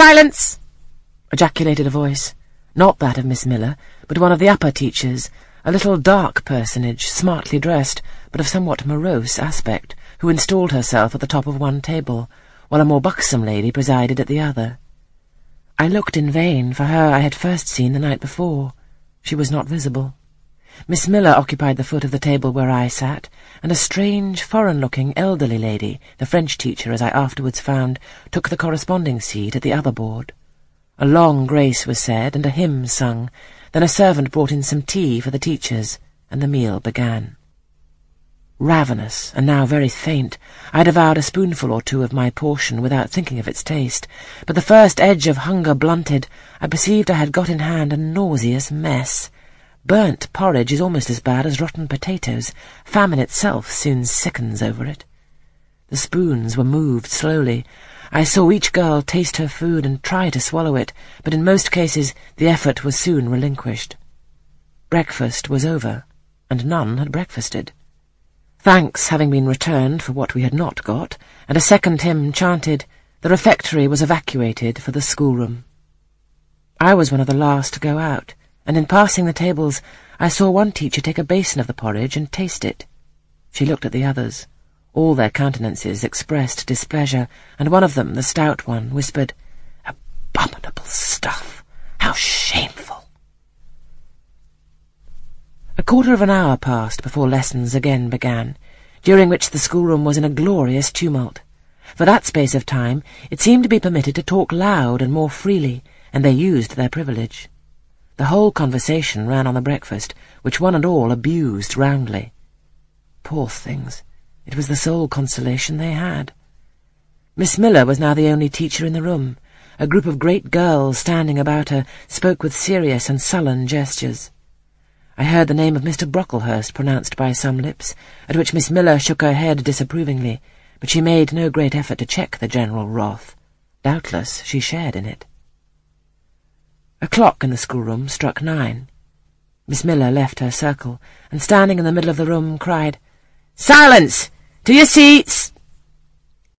Silence! ejaculated a voice. Not that of Miss Miller, but one of the upper teachers, a little dark personage, smartly dressed, but of somewhat morose aspect, who installed herself at the top of one table, while a more buxom lady presided at the other. I looked in vain for her I had first seen the night before. She was not visible. Miss Miller occupied the foot of the table where I sat, and a strange, foreign-looking, elderly lady, the French teacher, as I afterwards found, took the corresponding seat at the other board. A long grace was said, and a hymn sung. Then a servant brought in some tea for the teachers, and the meal began. Ravenous, and now very faint, I devoured a spoonful or two of my portion without thinking of its taste, but the first edge of hunger blunted, I perceived I had got in hand a nauseous mess. Burnt porridge is almost as bad as rotten potatoes. Famine itself soon sickens over it. The spoons were moved slowly. I saw each girl taste her food and try to swallow it, but in most cases the effort was soon relinquished. Breakfast was over, and none had breakfasted. Thanks having been returned for what we had not got, and a second hymn chanted, the refectory was evacuated for the schoolroom. I was one of the last to go out and in passing the tables I saw one teacher take a basin of the porridge and taste it. She looked at the others. All their countenances expressed displeasure, and one of them, the stout one, whispered, Abominable stuff! How shameful! A quarter of an hour passed before lessons again began, during which the schoolroom was in a glorious tumult. For that space of time it seemed to be permitted to talk loud and more freely, and they used their privilege. The whole conversation ran on the breakfast, which one and all abused roundly. Poor things, it was the sole consolation they had. Miss Miller was now the only teacher in the room. A group of great girls standing about her spoke with serious and sullen gestures. I heard the name of Mr. Brocklehurst pronounced by some lips, at which Miss Miller shook her head disapprovingly, but she made no great effort to check the general wrath. Doubtless she shared in it. A clock in the schoolroom struck nine. Miss Miller left her circle, and standing in the middle of the room, cried, Silence! To your seats!